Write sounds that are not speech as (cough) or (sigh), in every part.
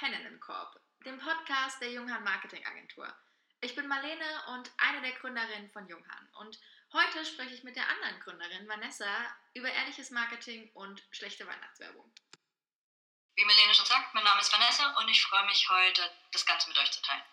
Hennen im Korb, dem Podcast der Junghan Marketing Agentur. Ich bin Marlene und eine der Gründerinnen von Junghan und heute spreche ich mit der anderen Gründerin Vanessa über ehrliches Marketing und schlechte Weihnachtswerbung. Wie Marlene schon sagt, mein Name ist Vanessa und ich freue mich heute, das Ganze mit euch zu teilen.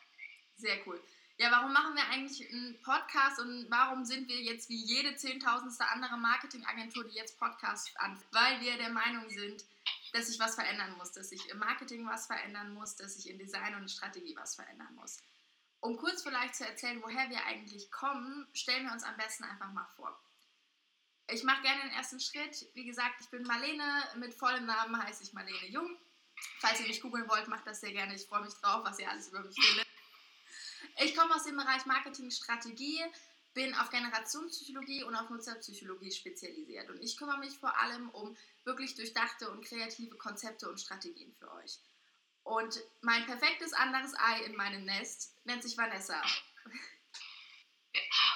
Sehr cool. Ja, warum machen wir eigentlich einen Podcast und warum sind wir jetzt wie jede zehntausendste andere Marketingagentur, die jetzt Podcasts an? Weil wir der Meinung sind, dass sich was verändern muss, dass sich im Marketing was verändern muss, dass sich in Design und Strategie was verändern muss. Um kurz vielleicht zu erzählen, woher wir eigentlich kommen, stellen wir uns am besten einfach mal vor. Ich mache gerne den ersten Schritt. Wie gesagt, ich bin Marlene, mit vollem Namen heiße ich Marlene Jung. Falls ihr mich googeln wollt, macht das sehr gerne. Ich freue mich drauf, was ihr alles über mich findet. Ich komme aus dem Bereich Marketingstrategie, bin auf Generationspsychologie und auf Nutzerpsychologie spezialisiert. Und ich kümmere mich vor allem um wirklich durchdachte und kreative Konzepte und Strategien für euch. Und mein perfektes anderes Ei in meinem Nest nennt sich Vanessa. (laughs)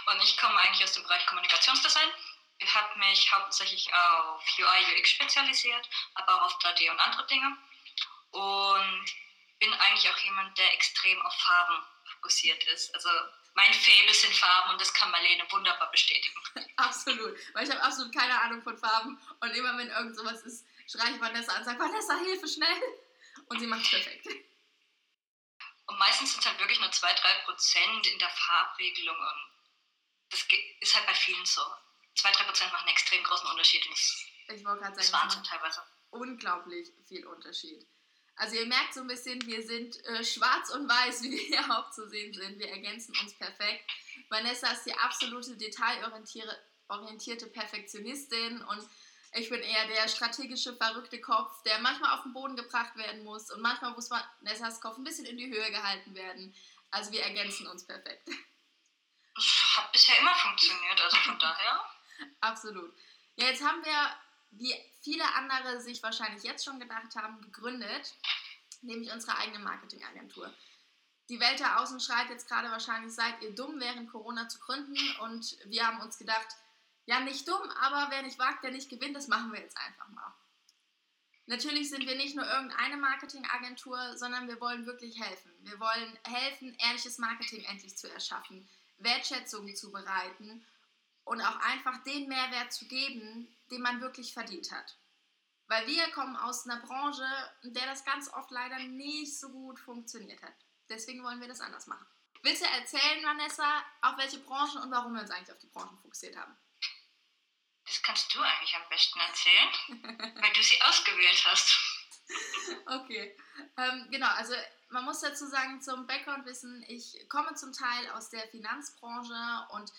Und ich komme eigentlich aus dem Bereich Kommunikationsdesign. Ich habe mich hauptsächlich auf UI, UX spezialisiert, aber auch auf 3D und andere Dinge. Und bin eigentlich auch jemand, der extrem auf Farben fokussiert ist. Also mein Faible sind Farben und das kann Marlene wunderbar bestätigen. (laughs) Absolut, weil ich habe absolut keine Ahnung von Farben und immer wenn irgend sowas ist, schreie ich Vanessa an und sage, Vanessa, Hilfe, schnell! Und sie macht es perfekt. Und meistens sind es halt wirklich nur 2-3% in der Farbregelung und das ist halt bei vielen so. 2-3% machen einen extrem großen Unterschied und das, ich wollte gerade sagen, das Wahnsinn teilweise. Unglaublich viel Unterschied. Also ihr merkt so ein bisschen, wir sind äh, schwarz und weiß, (laughs) wie wir hier auch zu sehen sind. Wir ergänzen uns perfekt. Vanessa ist die absolute detailorientierte Perfektionistin und ich bin eher der strategische, verrückte Kopf, der manchmal auf den Boden gebracht werden muss und manchmal muss Vanessas Kopf ein bisschen in die Höhe gehalten werden. Also wir ergänzen uns perfekt. Das hat bisher immer funktioniert, also von daher. Absolut. Ja, jetzt haben wir wie viele andere sich wahrscheinlich jetzt schon gedacht haben, gegründet, nämlich unsere eigene Marketingagentur. Die Welt da außen schreit jetzt gerade wahrscheinlich, seid ihr dumm, während Corona zu gründen. Und wir haben uns gedacht, ja, nicht dumm, aber wer nicht wagt, der nicht gewinnt, das machen wir jetzt einfach mal. Natürlich sind wir nicht nur irgendeine Marketingagentur, sondern wir wollen wirklich helfen. Wir wollen helfen, ehrliches Marketing endlich zu erschaffen, Wertschätzung zu bereiten und auch einfach den Mehrwert zu geben, den man wirklich verdient hat. Weil wir kommen aus einer Branche, in der das ganz oft leider nicht so gut funktioniert hat. Deswegen wollen wir das anders machen. Willst du erzählen, Vanessa, auf welche Branchen und warum wir uns eigentlich auf die Branchen fokussiert haben? Das kannst du eigentlich am besten erzählen, (laughs) weil du sie ausgewählt hast. Okay, ähm, genau, also man muss dazu sagen, zum Background-Wissen, ich komme zum Teil aus der Finanzbranche und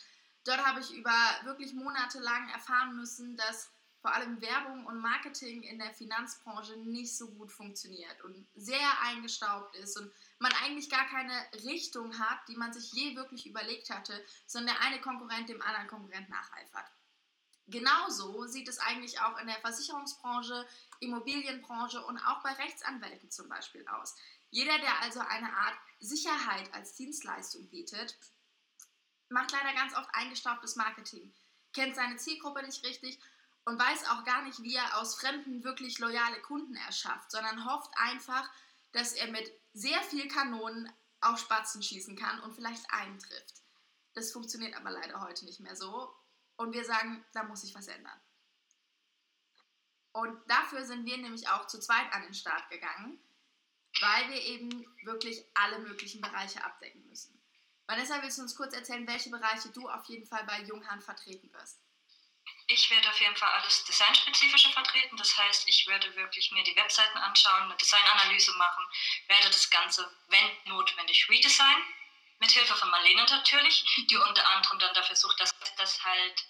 Dort habe ich über wirklich monatelang erfahren müssen, dass vor allem Werbung und Marketing in der Finanzbranche nicht so gut funktioniert und sehr eingestaubt ist und man eigentlich gar keine Richtung hat, die man sich je wirklich überlegt hatte, sondern der eine Konkurrent dem anderen Konkurrent nacheifert. Genauso sieht es eigentlich auch in der Versicherungsbranche, Immobilienbranche und auch bei Rechtsanwälten zum Beispiel aus. Jeder, der also eine Art Sicherheit als Dienstleistung bietet, macht leider ganz oft eingestaubtes Marketing, kennt seine Zielgruppe nicht richtig und weiß auch gar nicht, wie er aus Fremden wirklich loyale Kunden erschafft, sondern hofft einfach, dass er mit sehr viel Kanonen auf Spatzen schießen kann und vielleicht eintrifft. Das funktioniert aber leider heute nicht mehr so und wir sagen, da muss sich was ändern. Und dafür sind wir nämlich auch zu zweit an den Start gegangen, weil wir eben wirklich alle möglichen Bereiche abdecken. Vanessa, willst du uns kurz erzählen, welche Bereiche du auf jeden Fall bei Junghahn vertreten wirst? Ich werde auf jeden Fall alles Designspezifische vertreten. Das heißt, ich werde wirklich mir die Webseiten anschauen, eine Designanalyse machen, werde das Ganze, wenn notwendig, redesign. Mit Hilfe von Marlene natürlich, die unter anderem dann dafür sucht, dass, dass halt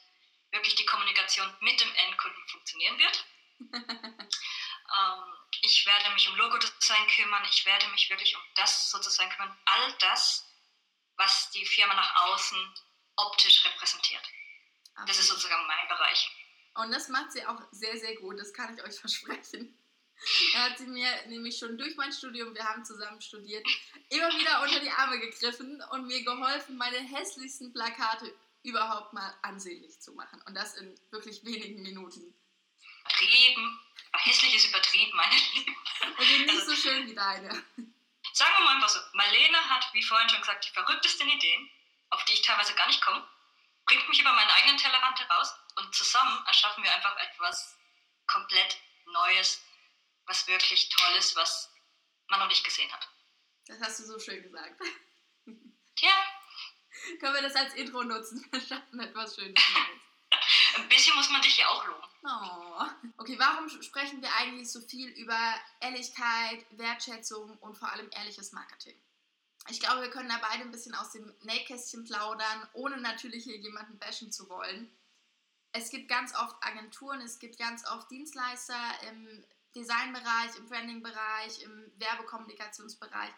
wirklich die Kommunikation mit dem Endkunden funktionieren wird. (laughs) ähm, ich werde mich um Logo-Design kümmern. Ich werde mich wirklich um das sozusagen kümmern. All das, was die Firma nach außen optisch repräsentiert. Okay. Das ist sozusagen mein Bereich. Und das macht sie auch sehr, sehr gut, das kann ich euch (laughs) versprechen. Da hat sie mir nämlich schon durch mein Studium, wir haben zusammen studiert, immer wieder unter die Arme gegriffen und mir geholfen, meine hässlichsten Plakate überhaupt mal ansehnlich zu machen. Und das in wirklich wenigen Minuten. Trieben. hässlich ist übertrieben, meine Lieben. Okay, nicht also, so schön wie deine. Sagen wir mal einfach so, Marlene hat, wie vorhin schon gesagt, die verrücktesten Ideen, auf die ich teilweise gar nicht komme, bringt mich über meinen eigenen Tellerrand heraus und zusammen erschaffen wir einfach etwas komplett Neues, was wirklich toll ist, was man noch nicht gesehen hat. Das hast du so schön gesagt. Tja. Können wir das als Intro nutzen? (laughs) Wir schaffen etwas Schönes Neues. Ein bisschen muss man dich ja auch loben. Oh. Okay, warum sprechen wir eigentlich so viel über Ehrlichkeit, Wertschätzung und vor allem ehrliches Marketing? Ich glaube, wir können da beide ein bisschen aus dem Nähkästchen plaudern, ohne natürlich hier jemanden bashen zu wollen. Es gibt ganz oft Agenturen, es gibt ganz oft Dienstleister im Designbereich, im Brandingbereich, im Werbekommunikationsbereich,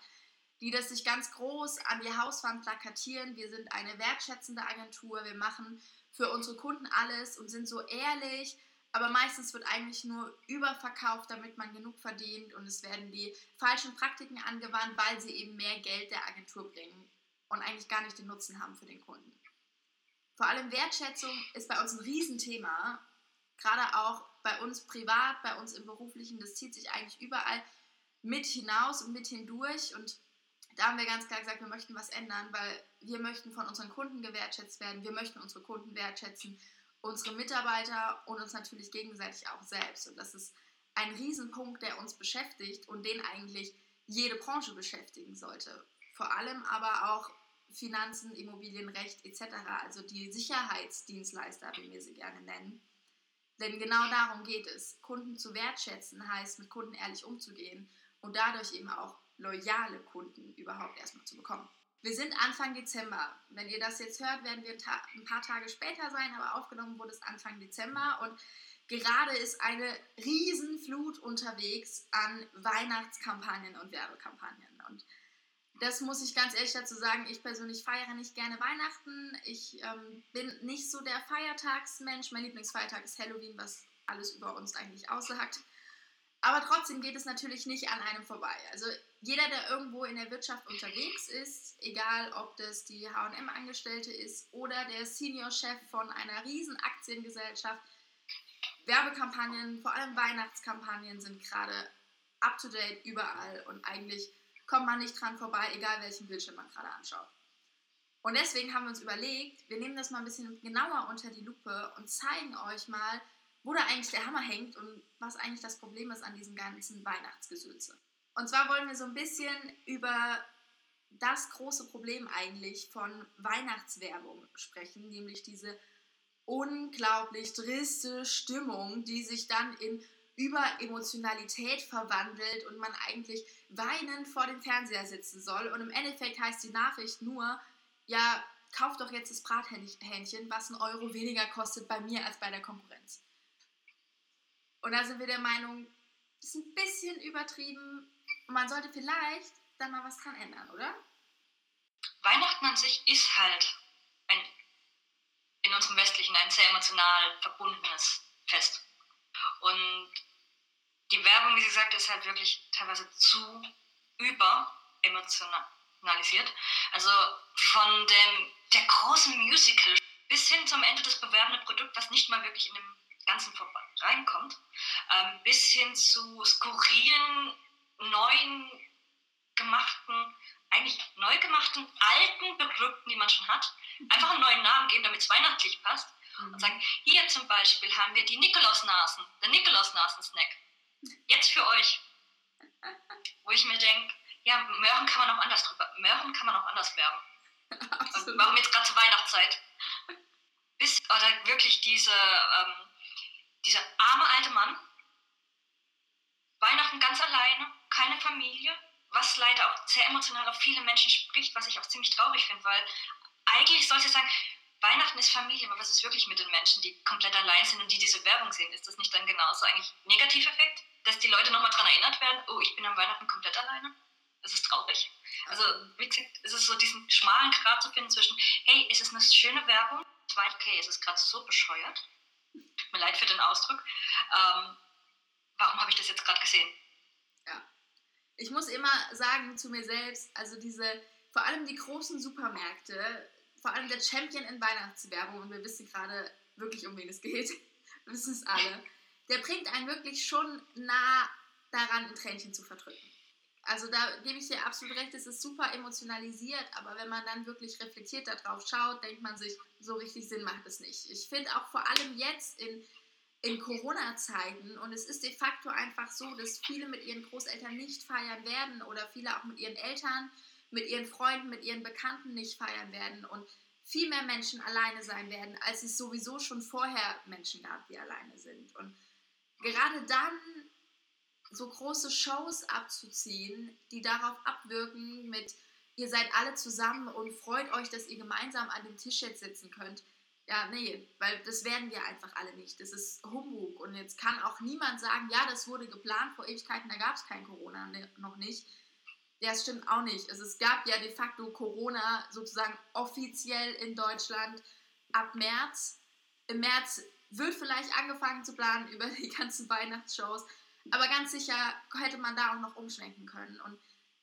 die das sich ganz groß an die Hauswand plakatieren. Wir sind eine wertschätzende Agentur, wir machen für unsere Kunden alles und sind so ehrlich, aber meistens wird eigentlich nur überverkauft, damit man genug verdient. Und es werden die falschen Praktiken angewandt, weil sie eben mehr Geld der Agentur bringen und eigentlich gar nicht den Nutzen haben für den Kunden. Vor allem Wertschätzung ist bei uns ein Riesenthema, gerade auch bei uns privat, bei uns im beruflichen, das zieht sich eigentlich überall mit hinaus und mit hindurch. Und da haben wir ganz klar gesagt, wir möchten was ändern, weil wir möchten von unseren Kunden gewertschätzt werden, wir möchten unsere Kunden wertschätzen, unsere Mitarbeiter und uns natürlich gegenseitig auch selbst. Und das ist ein Riesenpunkt, der uns beschäftigt und den eigentlich jede Branche beschäftigen sollte. Vor allem aber auch Finanzen, Immobilienrecht etc., also die Sicherheitsdienstleister, wie wir sie gerne nennen. Denn genau darum geht es. Kunden zu wertschätzen heißt, mit Kunden ehrlich umzugehen und dadurch eben auch loyale Kunden überhaupt erstmal zu bekommen. Wir sind Anfang Dezember. Wenn ihr das jetzt hört, werden wir ein paar Tage später sein, aber aufgenommen wurde es Anfang Dezember und gerade ist eine Riesenflut unterwegs an Weihnachtskampagnen und Werbekampagnen. Und das muss ich ganz ehrlich dazu sagen, ich persönlich feiere nicht gerne Weihnachten. Ich ähm, bin nicht so der Feiertagsmensch. Mein Lieblingsfeiertag ist Halloween, was alles über uns eigentlich aussagt. Aber trotzdem geht es natürlich nicht an einem vorbei. Also jeder, der irgendwo in der Wirtschaft unterwegs ist, egal ob das die HM-Angestellte ist oder der Senior-Chef von einer riesen Aktiengesellschaft, Werbekampagnen, vor allem Weihnachtskampagnen sind gerade up-to-date überall und eigentlich kommt man nicht dran vorbei, egal welchen Bildschirm man gerade anschaut. Und deswegen haben wir uns überlegt, wir nehmen das mal ein bisschen genauer unter die Lupe und zeigen euch mal, wo da eigentlich der Hammer hängt und was eigentlich das Problem ist an diesem ganzen Weihnachtsgesülze. Und zwar wollen wir so ein bisschen über das große Problem eigentlich von Weihnachtswerbung sprechen, nämlich diese unglaublich triste Stimmung, die sich dann in Überemotionalität verwandelt und man eigentlich weinend vor dem Fernseher sitzen soll. Und im Endeffekt heißt die Nachricht nur, ja, kauft doch jetzt das Brathähnchen, was einen Euro weniger kostet bei mir als bei der Konkurrenz. Und da sind wir der Meinung, ist ein bisschen übertrieben und man sollte vielleicht da mal was dran ändern, oder? Weihnachten an sich ist halt ein, in unserem Westlichen ein sehr emotional verbundenes Fest. Und die Werbung, wie sie sagt, ist halt wirklich teilweise zu überemotionalisiert. Also von dem, der großen Musical bis hin zum Ende des bewerbenden Produkts, was nicht mal wirklich in dem Ganzen reinkommt, ähm, bis hin zu skurrilen, neuen gemachten, eigentlich neu gemachten, alten Produkten, die man schon hat, einfach einen neuen Namen geben, damit es weihnachtlich passt mhm. und sagen, hier zum Beispiel haben wir die Nikolausnasen, der Nikolausnasen-Snack. Jetzt für euch. Wo ich mir denke, ja, Möhren kann man auch anders drüber, Möhren kann man auch anders werben. (laughs) Warum jetzt gerade zur Weihnachtszeit? Bis, oder wirklich diese, ähm, dieser arme alte Mann, Weihnachten ganz alleine, keine Familie, was leider auch sehr emotional auf viele Menschen spricht, was ich auch ziemlich traurig finde, weil eigentlich sollte ich sagen, Weihnachten ist Familie, aber was ist wirklich mit den Menschen, die komplett allein sind und die diese Werbung sehen? Ist das nicht dann genauso eigentlich Negativeffekt, dass die Leute nochmal daran erinnert werden, oh, ich bin am Weihnachten komplett alleine? Das ist traurig. Also, wie gesagt, es ist so diesen schmalen Grad zu finden zwischen, hey, ist es eine schöne Werbung? Okay, es ist gerade so bescheuert tut mir leid für den Ausdruck. Ähm, warum habe ich das jetzt gerade gesehen? Ja. Ich muss immer sagen zu mir selbst, also diese, vor allem die großen Supermärkte, vor allem der Champion in Weihnachtswerbung, und wir wissen gerade wirklich, um wen es geht, wir (laughs) wissen es alle. der bringt einen wirklich schon nah daran, ein Tränchen zu verdrücken. Also da gebe ich dir absolut recht, es ist super emotionalisiert, aber wenn man dann wirklich reflektiert darauf schaut, denkt man sich, so richtig Sinn macht es nicht. Ich finde auch vor allem jetzt in, in Corona-Zeiten und es ist de facto einfach so, dass viele mit ihren Großeltern nicht feiern werden oder viele auch mit ihren Eltern, mit ihren Freunden, mit ihren Bekannten nicht feiern werden und viel mehr Menschen alleine sein werden, als es sowieso schon vorher Menschen gab, die alleine sind. Und gerade dann so große Shows abzuziehen, die darauf abwirken mit, ihr seid alle zusammen und freut euch, dass ihr gemeinsam an dem Tisch jetzt sitzen könnt. Ja, nee, weil das werden wir einfach alle nicht. Das ist Humbug. Und jetzt kann auch niemand sagen, ja, das wurde geplant vor Ewigkeiten, da gab es kein Corona ne, noch nicht. Ja, das stimmt auch nicht. Also es gab ja de facto Corona sozusagen offiziell in Deutschland ab März. Im März wird vielleicht angefangen zu planen (laughs) über die ganzen Weihnachtsshows. Aber ganz sicher hätte man da auch noch umschwenken können. Und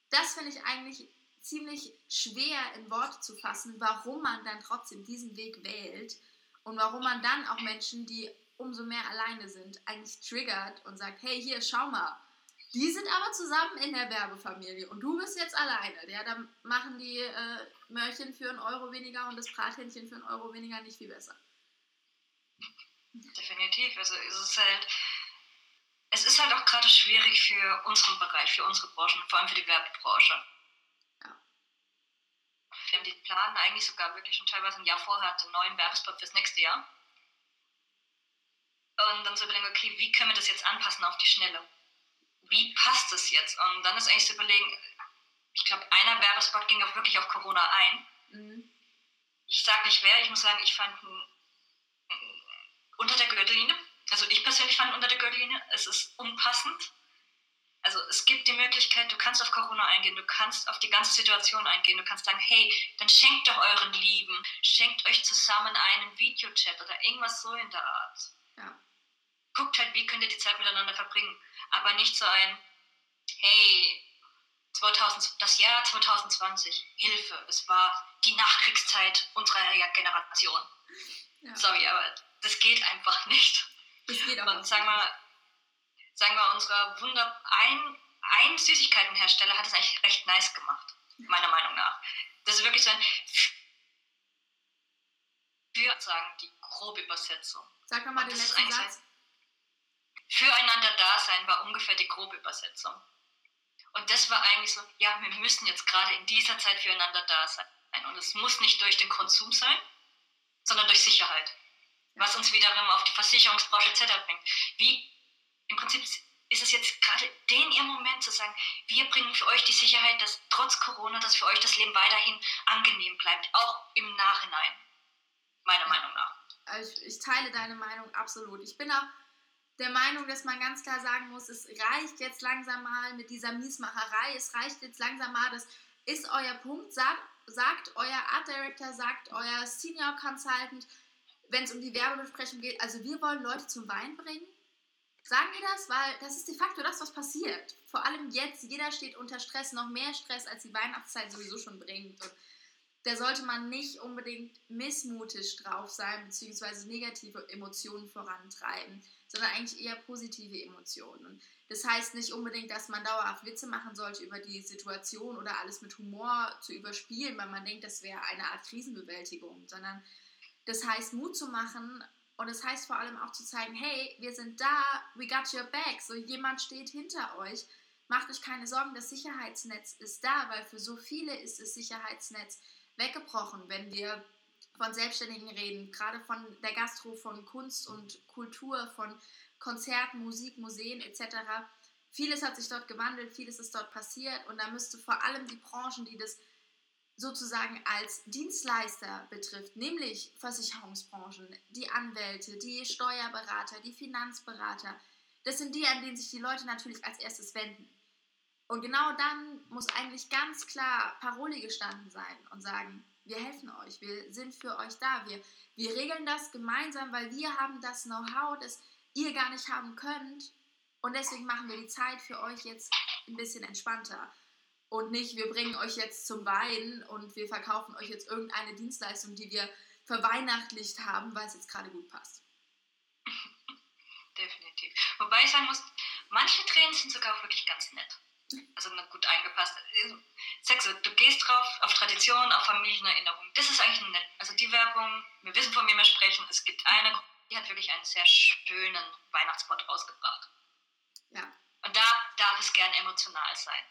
das finde ich eigentlich ziemlich schwer in Worte zu fassen, warum man dann trotzdem diesen Weg wählt und warum man dann auch Menschen, die umso mehr alleine sind, eigentlich triggert und sagt, hey, hier, schau mal, die sind aber zusammen in der Werbefamilie und du bist jetzt alleine. Ja, dann machen die äh, Mörchen für einen Euro weniger und das Brathähnchen für einen Euro weniger nicht viel besser. Definitiv. Also es ist halt, es ist halt auch gerade schwierig für unseren Bereich, für unsere Branchen, vor allem für die Werbebranche. Ja. Wir haben die planen eigentlich sogar wirklich schon teilweise ein Jahr vorher einen neuen Werbespot fürs nächste Jahr. Und dann zu überlegen, okay, wie können wir das jetzt anpassen auf die Schnelle? Wie passt das jetzt? Und dann ist eigentlich zu überlegen, ich glaube, einer Werbespot ging auch wirklich auf Corona ein. Mhm. Ich sage nicht wer, ich muss sagen, ich fand ihn unter der Gürtellinie also ich persönlich fand unter der Gürtellinie, es ist unpassend. Also es gibt die Möglichkeit, du kannst auf Corona eingehen, du kannst auf die ganze Situation eingehen, du kannst sagen, hey, dann schenkt doch euren Lieben, schenkt euch zusammen einen Videochat oder irgendwas so in der Art. Ja. Guckt halt, wie könnt ihr die Zeit miteinander verbringen. Aber nicht so ein, hey, 2000, das Jahr 2020, Hilfe, es war die Nachkriegszeit unserer Generation. Ja. Sorry, aber das geht einfach nicht. Das geht auch. Und sagen wir, sagen wir, unsere Wunder, ein, ein Süßigkeitenhersteller hat es eigentlich recht nice gemacht, meiner Meinung nach. Das ist wirklich so ein für sagen die grobe Übersetzung. Sag nochmal den letzten Satz. Füreinander da sein war ungefähr die grobe Übersetzung. Und das war eigentlich so, ja, wir müssen jetzt gerade in dieser Zeit füreinander da sein. Und es muss nicht durch den Konsum sein, sondern durch Sicherheit was uns wiederum auf die Versicherungsbranche etc. bringt. Wie im Prinzip ist es jetzt gerade den ihr Moment zu sagen, wir bringen für euch die Sicherheit, dass trotz Corona, dass für euch das Leben weiterhin angenehm bleibt, auch im Nachhinein, meiner. Meinung nach. Also ich teile deine Meinung absolut. Ich bin auch der Meinung, dass man ganz klar sagen muss, es reicht jetzt langsam mal mit dieser Miesmacherei, es reicht jetzt langsam mal, das ist euer Punkt, sagt, sagt euer Art Director, sagt euer Senior Consultant, wenn es um die Werbebesprechung geht, also wir wollen Leute zum Wein bringen. Sagen wir das, weil das ist de facto das, was passiert. Vor allem jetzt, jeder steht unter Stress, noch mehr Stress, als die Weihnachtszeit sowieso schon bringt. Und da sollte man nicht unbedingt missmutig drauf sein, beziehungsweise negative Emotionen vorantreiben, sondern eigentlich eher positive Emotionen. Das heißt nicht unbedingt, dass man dauerhaft Witze machen sollte über die Situation oder alles mit Humor zu überspielen, weil man denkt, das wäre eine Art Krisenbewältigung, sondern das heißt, Mut zu machen und das heißt vor allem auch zu zeigen, hey, wir sind da, we got your back, so jemand steht hinter euch. Macht euch keine Sorgen, das Sicherheitsnetz ist da, weil für so viele ist das Sicherheitsnetz weggebrochen, wenn wir von Selbstständigen reden, gerade von der Gastro, von Kunst und Kultur, von Konzerten, Musik, Museen etc. Vieles hat sich dort gewandelt, vieles ist dort passiert und da müsste vor allem die Branchen, die das sozusagen als Dienstleister betrifft, nämlich Versicherungsbranchen, die Anwälte, die Steuerberater, die Finanzberater. Das sind die, an denen sich die Leute natürlich als erstes wenden. Und genau dann muss eigentlich ganz klar Parole gestanden sein und sagen, wir helfen euch, wir sind für euch da, wir, wir regeln das gemeinsam, weil wir haben das Know-how, das ihr gar nicht haben könnt. Und deswegen machen wir die Zeit für euch jetzt ein bisschen entspannter und nicht, wir bringen euch jetzt zum Wein und wir verkaufen euch jetzt irgendeine Dienstleistung, die wir verweihnachtlicht haben, weil es jetzt gerade gut passt. definitiv. Wobei ich sagen muss, manche Tränen sind sogar auch wirklich ganz nett. Also gut eingepasst. Sagst du, du gehst drauf auf Tradition, auf Familienerinnerung. Das ist eigentlich nett. Also die Werbung, wir wissen, von wem wir sprechen. Es gibt eine, die hat wirklich einen sehr schönen Weihnachtsspot rausgebracht. Ja. Und da darf es gern emotional sein.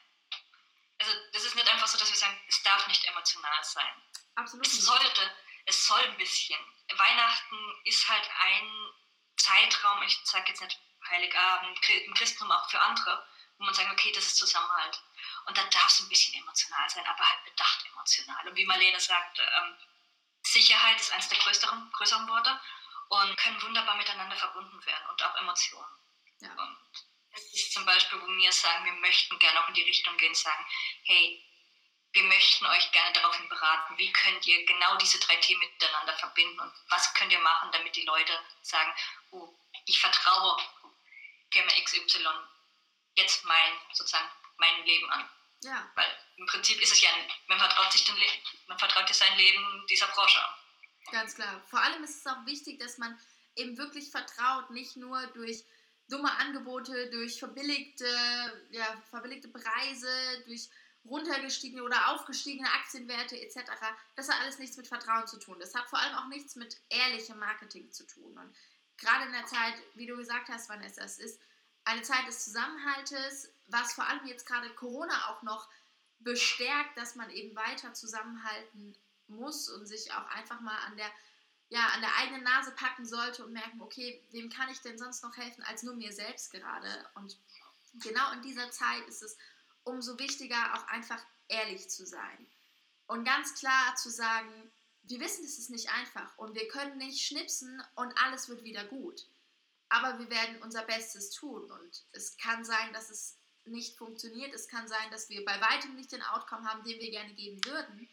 Also das ist nicht einfach so, dass wir sagen, es darf nicht emotional sein. Absolut. Es sollte, es soll ein bisschen. Weihnachten ist halt ein Zeitraum, ich sage jetzt nicht Heiligabend, im Christentum auch für andere, wo man sagt, okay, das ist Zusammenhalt. Und da darf es ein bisschen emotional sein, aber halt bedacht emotional. Und wie Marlene sagte, ähm, Sicherheit ist eines der größeren, größeren Worte und können wunderbar miteinander verbunden werden und auch Emotionen. Ja. Und das ist zum Beispiel, wo wir sagen, wir möchten gerne auch in die Richtung gehen, sagen, hey, wir möchten euch gerne daraufhin beraten, wie könnt ihr genau diese drei Themen miteinander verbinden und was könnt ihr machen, damit die Leute sagen, oh, ich vertraue Firma XY jetzt mein, sozusagen, mein Leben an. Ja. Weil im Prinzip ist es ja, man vertraut sich, Le man vertraut sein Leben dieser Branche an. Ganz klar. Vor allem ist es auch wichtig, dass man eben wirklich vertraut, nicht nur durch dumme Angebote, durch verbilligte, ja, verbilligte Preise, durch runtergestiegene oder aufgestiegene Aktienwerte etc. Das hat alles nichts mit Vertrauen zu tun. Das hat vor allem auch nichts mit ehrlichem Marketing zu tun. Und gerade in der Zeit, wie du gesagt hast, Vanessa, es ist eine Zeit des Zusammenhaltes, was vor allem jetzt gerade Corona auch noch bestärkt, dass man eben weiter zusammenhalten muss und sich auch einfach mal an der, ja, an der eigenen Nase packen sollte und merken, okay, wem kann ich denn sonst noch helfen als nur mir selbst gerade? Und genau in dieser Zeit ist es umso wichtiger, auch einfach ehrlich zu sein. Und ganz klar zu sagen, wir wissen, es ist nicht einfach und wir können nicht schnipsen und alles wird wieder gut. Aber wir werden unser Bestes tun und es kann sein, dass es nicht funktioniert. Es kann sein, dass wir bei weitem nicht den Outcome haben, den wir gerne geben würden.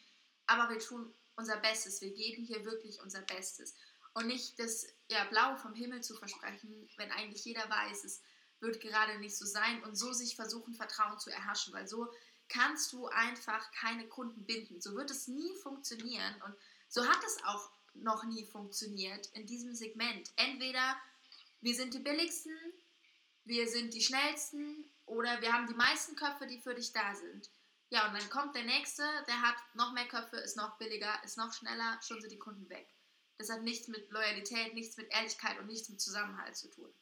Aber wir tun unser Bestes. Wir geben hier wirklich unser Bestes. Und nicht das ja, Blaue vom Himmel zu versprechen, wenn eigentlich jeder weiß, es wird gerade nicht so sein und so sich versuchen, Vertrauen zu erhaschen, weil so kannst du einfach keine Kunden binden. So wird es nie funktionieren und so hat es auch noch nie funktioniert in diesem Segment. Entweder wir sind die billigsten, wir sind die schnellsten oder wir haben die meisten Köpfe, die für dich da sind. Ja, und dann kommt der nächste, der hat noch mehr Köpfe, ist noch billiger, ist noch schneller, schon sind die Kunden weg. Das hat nichts mit Loyalität, nichts mit Ehrlichkeit und nichts mit Zusammenhalt zu tun.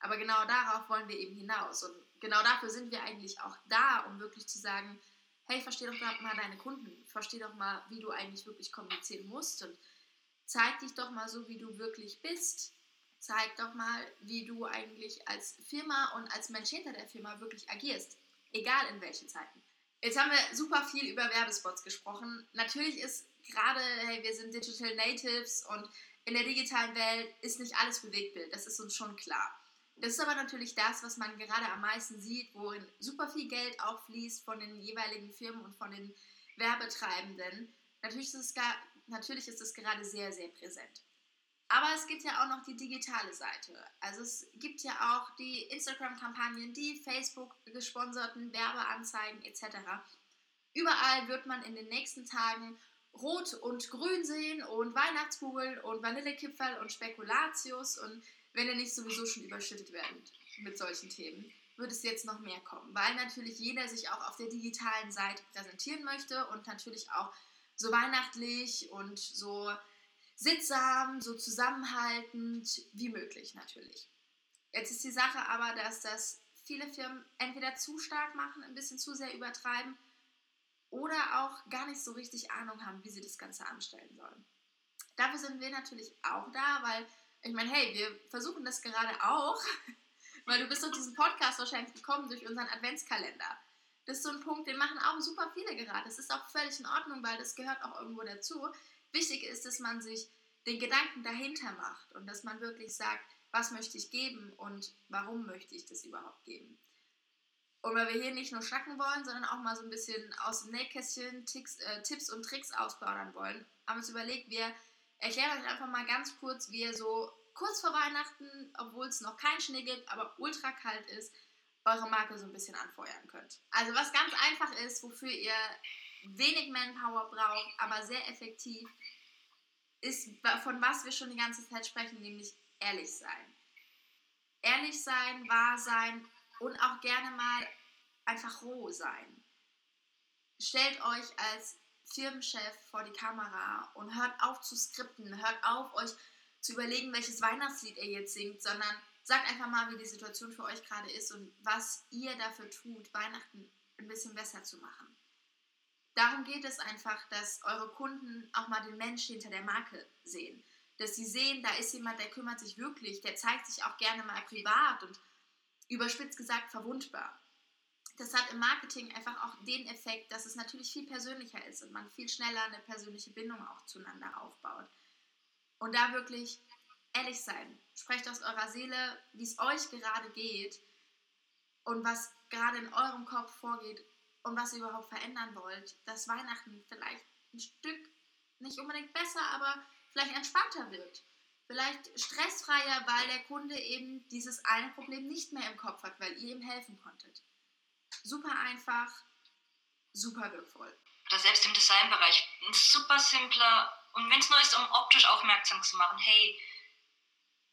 Aber genau darauf wollen wir eben hinaus. Und genau dafür sind wir eigentlich auch da, um wirklich zu sagen, hey, versteh doch mal deine Kunden, versteh doch mal, wie du eigentlich wirklich kommunizieren musst und zeig dich doch mal so, wie du wirklich bist. Zeig doch mal, wie du eigentlich als Firma und als Mensch hinter der Firma wirklich agierst, egal in welchen Zeiten. Jetzt haben wir super viel über Werbespots gesprochen. Natürlich ist gerade, hey, wir sind Digital Natives und in der digitalen Welt ist nicht alles Bewegtbild, das ist uns schon klar. Das ist aber natürlich das, was man gerade am meisten sieht, worin super viel Geld auch fließt von den jeweiligen Firmen und von den Werbetreibenden. Natürlich ist es, gar, natürlich ist es gerade sehr, sehr präsent. Aber es gibt ja auch noch die digitale Seite. Also es gibt ja auch die Instagram-Kampagnen, die Facebook-gesponserten Werbeanzeigen etc. Überall wird man in den nächsten Tagen Rot und Grün sehen und Weihnachtskugeln und Vanillekipferl und Spekulatius und wenn ihr nicht sowieso schon überschüttet werdet mit solchen Themen, wird es jetzt noch mehr kommen, weil natürlich jeder sich auch auf der digitalen Seite präsentieren möchte und natürlich auch so weihnachtlich und so sittsam, so zusammenhaltend wie möglich natürlich. Jetzt ist die Sache aber, dass das viele Firmen entweder zu stark machen, ein bisschen zu sehr übertreiben oder auch gar nicht so richtig Ahnung haben, wie sie das Ganze anstellen sollen. Dafür sind wir natürlich auch da, weil ich meine, hey, wir versuchen das gerade auch, (laughs) weil du bist auf diesen Podcast wahrscheinlich gekommen durch unseren Adventskalender. Das ist so ein Punkt, den machen auch super viele gerade. Das ist auch völlig in Ordnung, weil das gehört auch irgendwo dazu. Wichtig ist, dass man sich den Gedanken dahinter macht und dass man wirklich sagt, was möchte ich geben und warum möchte ich das überhaupt geben. Und weil wir hier nicht nur schnacken wollen, sondern auch mal so ein bisschen aus dem Nähkästchen Ticks, äh, Tipps und Tricks ausplaudern wollen, haben wir uns überlegt, wir erkläre euch einfach mal ganz kurz, wie ihr so kurz vor Weihnachten, obwohl es noch keinen Schnee gibt, aber ultra kalt ist, eure Marke so ein bisschen anfeuern könnt. Also was ganz einfach ist, wofür ihr wenig Manpower braucht, aber sehr effektiv, ist, von was wir schon die ganze Zeit sprechen, nämlich ehrlich sein. ehrlich sein, wahr sein und auch gerne mal einfach roh sein. Stellt euch als Firmenchef vor die Kamera und hört auf zu skripten, hört auf euch zu überlegen, welches Weihnachtslied ihr jetzt singt, sondern sagt einfach mal, wie die Situation für euch gerade ist und was ihr dafür tut, Weihnachten ein bisschen besser zu machen. Darum geht es einfach, dass eure Kunden auch mal den Mensch hinter der Marke sehen. Dass sie sehen, da ist jemand, der kümmert sich wirklich, der zeigt sich auch gerne mal privat und überspitzt gesagt verwundbar. Das hat im Marketing einfach auch den Effekt, dass es natürlich viel persönlicher ist und man viel schneller eine persönliche Bindung auch zueinander aufbaut. Und da wirklich ehrlich sein. Sprecht aus eurer Seele, wie es euch gerade geht und was gerade in eurem Kopf vorgeht und was ihr überhaupt verändern wollt, dass Weihnachten vielleicht ein Stück nicht unbedingt besser, aber vielleicht entspannter wird. Vielleicht stressfreier, weil der Kunde eben dieses eine Problem nicht mehr im Kopf hat, weil ihr ihm helfen konntet. Super einfach, super wirkvoll. Oder selbst im Designbereich, ein super simpler, und wenn es nur ist, um optisch aufmerksam zu machen, hey,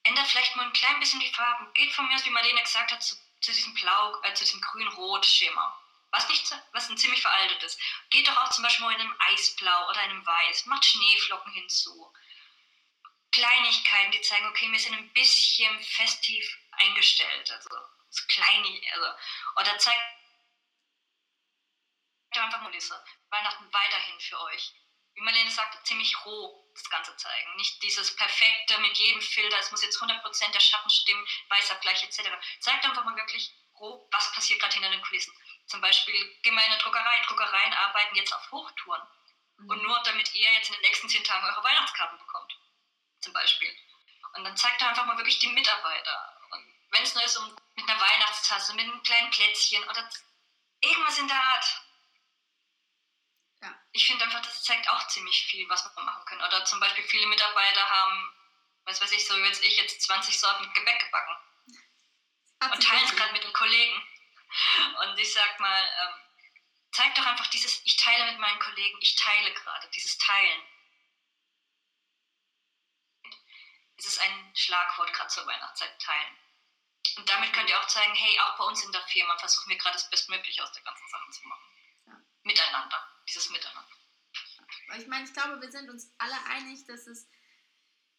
ändert vielleicht mal ein klein bisschen die Farben. Geht von mir aus, wie Marlene gesagt hat, zu, zu diesem Blau, äh, zu diesem grün-rot-Schema. Was, nicht, was ein ziemlich veraltet ist. Geht doch auch zum Beispiel mal in einem Eisblau oder einem Weiß. Macht Schneeflocken hinzu. Kleinigkeiten, die zeigen, okay, wir sind ein bisschen festiv eingestellt. Also, so kleine, also, oder zeigt einfach mal diese Weihnachten weiterhin für euch wie Marlene sagte, ziemlich roh das Ganze zeigen. Nicht dieses perfekte mit jedem Filter, es muss jetzt 100% der Schatten stimmen, Weißabgleich etc. Zeigt einfach mal wirklich roh, was passiert gerade hinter den Kulissen. Zum Beispiel, gehen wir in eine Druckerei. Druckereien arbeiten jetzt auf Hochtouren. Mhm. Und nur damit ihr jetzt in den nächsten zehn Tagen eure Weihnachtskarten bekommt. Zum Beispiel. Und dann zeigt er einfach mal wirklich die Mitarbeiter. Und wenn es nur ist, um, mit einer Weihnachtstasse, mit einem kleinen Plätzchen oder irgendwas in der Art ja. Ich finde einfach, das zeigt auch ziemlich viel, was man machen kann. Oder zum Beispiel viele Mitarbeiter haben, was weiß ich, so wie jetzt ich, jetzt 20 Sorten Gebäck gebacken. Hat und teilen es gerade mit den Kollegen. Und ich sag mal, ähm, zeigt doch einfach dieses, ich teile mit meinen Kollegen, ich teile gerade, dieses Teilen. Es ist ein Schlagwort gerade zur Weihnachtszeit, teilen. Und damit könnt ihr auch zeigen, hey, auch bei uns in der Firma versuchen wir gerade das Bestmögliche aus der ganzen Sache zu machen. Ja. Miteinander dieses Miteinander. Ich meine, ich glaube, wir sind uns alle einig, dass es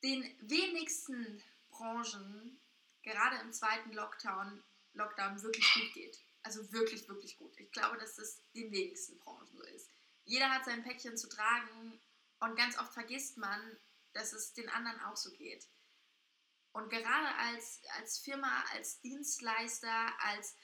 den wenigsten Branchen gerade im zweiten Lockdown, Lockdown wirklich gut geht. Also wirklich, wirklich gut. Ich glaube, dass es den wenigsten Branchen so ist. Jeder hat sein Päckchen zu tragen und ganz oft vergisst man, dass es den anderen auch so geht. Und gerade als, als Firma, als Dienstleister, als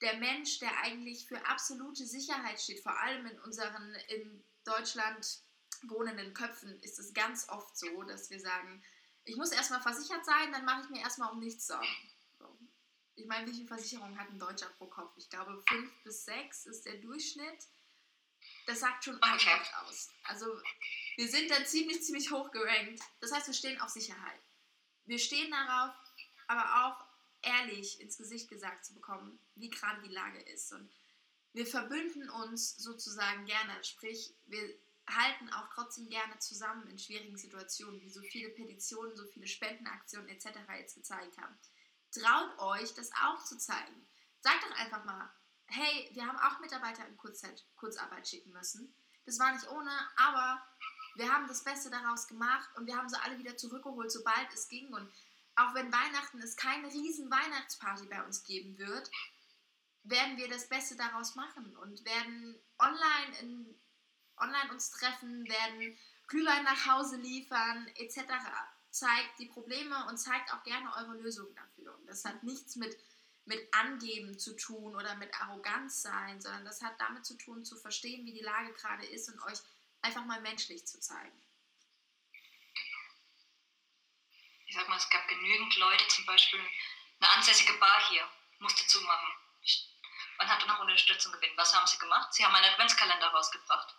der Mensch, der eigentlich für absolute Sicherheit steht, vor allem in unseren in Deutschland wohnenden Köpfen, ist es ganz oft so, dass wir sagen, ich muss erstmal versichert sein, dann mache ich mir erstmal um nichts Sorgen. Ich meine, wie viele Versicherungen hat ein Deutscher pro Kopf? Ich glaube, fünf bis sechs ist der Durchschnitt. Das sagt schon einiges aus. Also wir sind da ziemlich, ziemlich hoch gerankt. Das heißt, wir stehen auf Sicherheit. Wir stehen darauf, aber auch ehrlich ins Gesicht gesagt zu bekommen, wie gerade die Lage ist. Und wir verbünden uns sozusagen gerne, sprich, wir halten auch trotzdem gerne zusammen in schwierigen Situationen, wie so viele Petitionen, so viele Spendenaktionen etc. jetzt gezeigt haben. Traut euch, das auch zu zeigen. Sagt doch einfach mal, hey, wir haben auch Mitarbeiter in Kurzzeit, Kurzarbeit schicken müssen. Das war nicht ohne, aber wir haben das Beste daraus gemacht und wir haben sie alle wieder zurückgeholt, sobald es ging. Und auch wenn Weihnachten es keine riesen Weihnachtsparty bei uns geben wird, werden wir das Beste daraus machen und werden online, in, online uns treffen, werden Glühwein nach Hause liefern, etc. Zeigt die Probleme und zeigt auch gerne eure Lösungen dafür. Und das hat nichts mit, mit Angeben zu tun oder mit Arroganz sein, sondern das hat damit zu tun, zu verstehen, wie die Lage gerade ist und euch einfach mal menschlich zu zeigen. ich sag mal, es gab genügend Leute, zum Beispiel eine ansässige Bar hier, musste zumachen. Man hatte noch Unterstützung gewinnen. Was haben sie gemacht? Sie haben einen Adventskalender rausgebracht.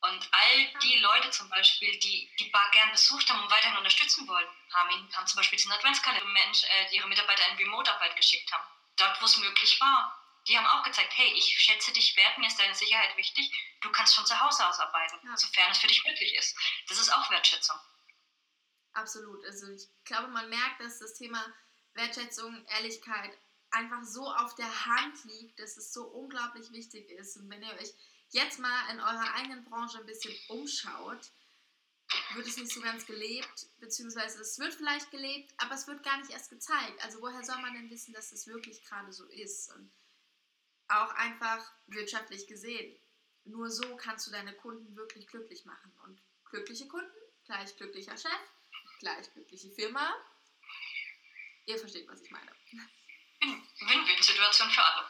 Und all die Leute zum Beispiel, die die Bar gern besucht haben und weiterhin unterstützen wollen, haben, ihn, haben zum Beispiel diesen Adventskalender Mensch, äh, ihre Mitarbeiter in Remote-Arbeit geschickt haben. Dort, wo es möglich war. Die haben auch gezeigt, hey, ich schätze dich wert, mir ist deine Sicherheit wichtig, du kannst von zu Hause aus arbeiten, ja. sofern es für dich möglich ist. Das ist auch Wertschätzung. Absolut. Also ich glaube, man merkt, dass das Thema Wertschätzung, Ehrlichkeit einfach so auf der Hand liegt, dass es so unglaublich wichtig ist. Und wenn ihr euch jetzt mal in eurer eigenen Branche ein bisschen umschaut, wird es nicht so ganz gelebt, beziehungsweise es wird vielleicht gelebt, aber es wird gar nicht erst gezeigt. Also woher soll man denn wissen, dass es wirklich gerade so ist? Und auch einfach wirtschaftlich gesehen. Nur so kannst du deine Kunden wirklich glücklich machen. Und glückliche Kunden, gleich glücklicher Chef, gleich glückliche Firma. Ihr versteht, was ich meine. Win-Win-Situation für alle.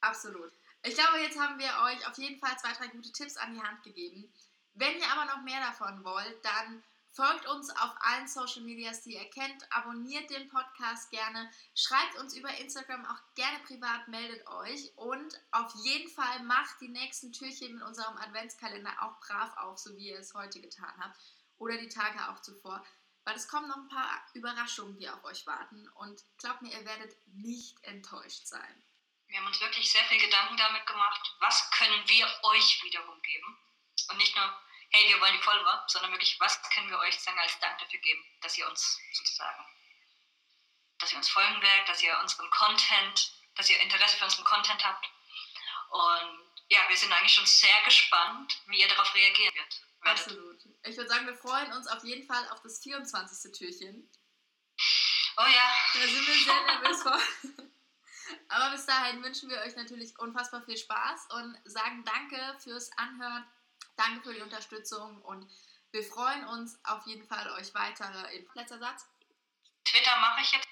Absolut. Ich glaube, jetzt haben wir euch auf jeden Fall zwei, drei gute Tipps an die Hand gegeben. Wenn ihr aber noch mehr davon wollt, dann folgt uns auf allen Social Medias, die ihr kennt, abonniert den Podcast gerne, schreibt uns über Instagram auch gerne privat, meldet euch. Und auf jeden Fall macht die nächsten Türchen in unserem Adventskalender auch brav auf, so wie ihr es heute getan habt oder die Tage auch zuvor, weil es kommen noch ein paar Überraschungen, die auf euch warten. Und glaubt mir, ihr werdet nicht enttäuscht sein. Wir haben uns wirklich sehr viel Gedanken damit gemacht, was können wir euch wiederum geben und nicht nur hey, wir wollen die Follower, sondern wirklich, was können wir euch sagen als Dank dafür geben, dass ihr uns sozusagen, dass ihr uns folgen werdet, dass ihr unseren Content, dass ihr Interesse für unseren Content habt. Und ja, wir sind eigentlich schon sehr gespannt, wie ihr darauf reagieren wird. Absolut. Ich würde sagen, wir freuen uns auf jeden Fall auf das 24. Türchen. Oh ja. Da sind wir sehr nervös vor. (laughs) Aber bis dahin wünschen wir euch natürlich unfassbar viel Spaß und sagen Danke fürs Anhören Danke für die Unterstützung und wir freuen uns auf jeden Fall, euch weitere. Letzter Satz. Twitter mache ich jetzt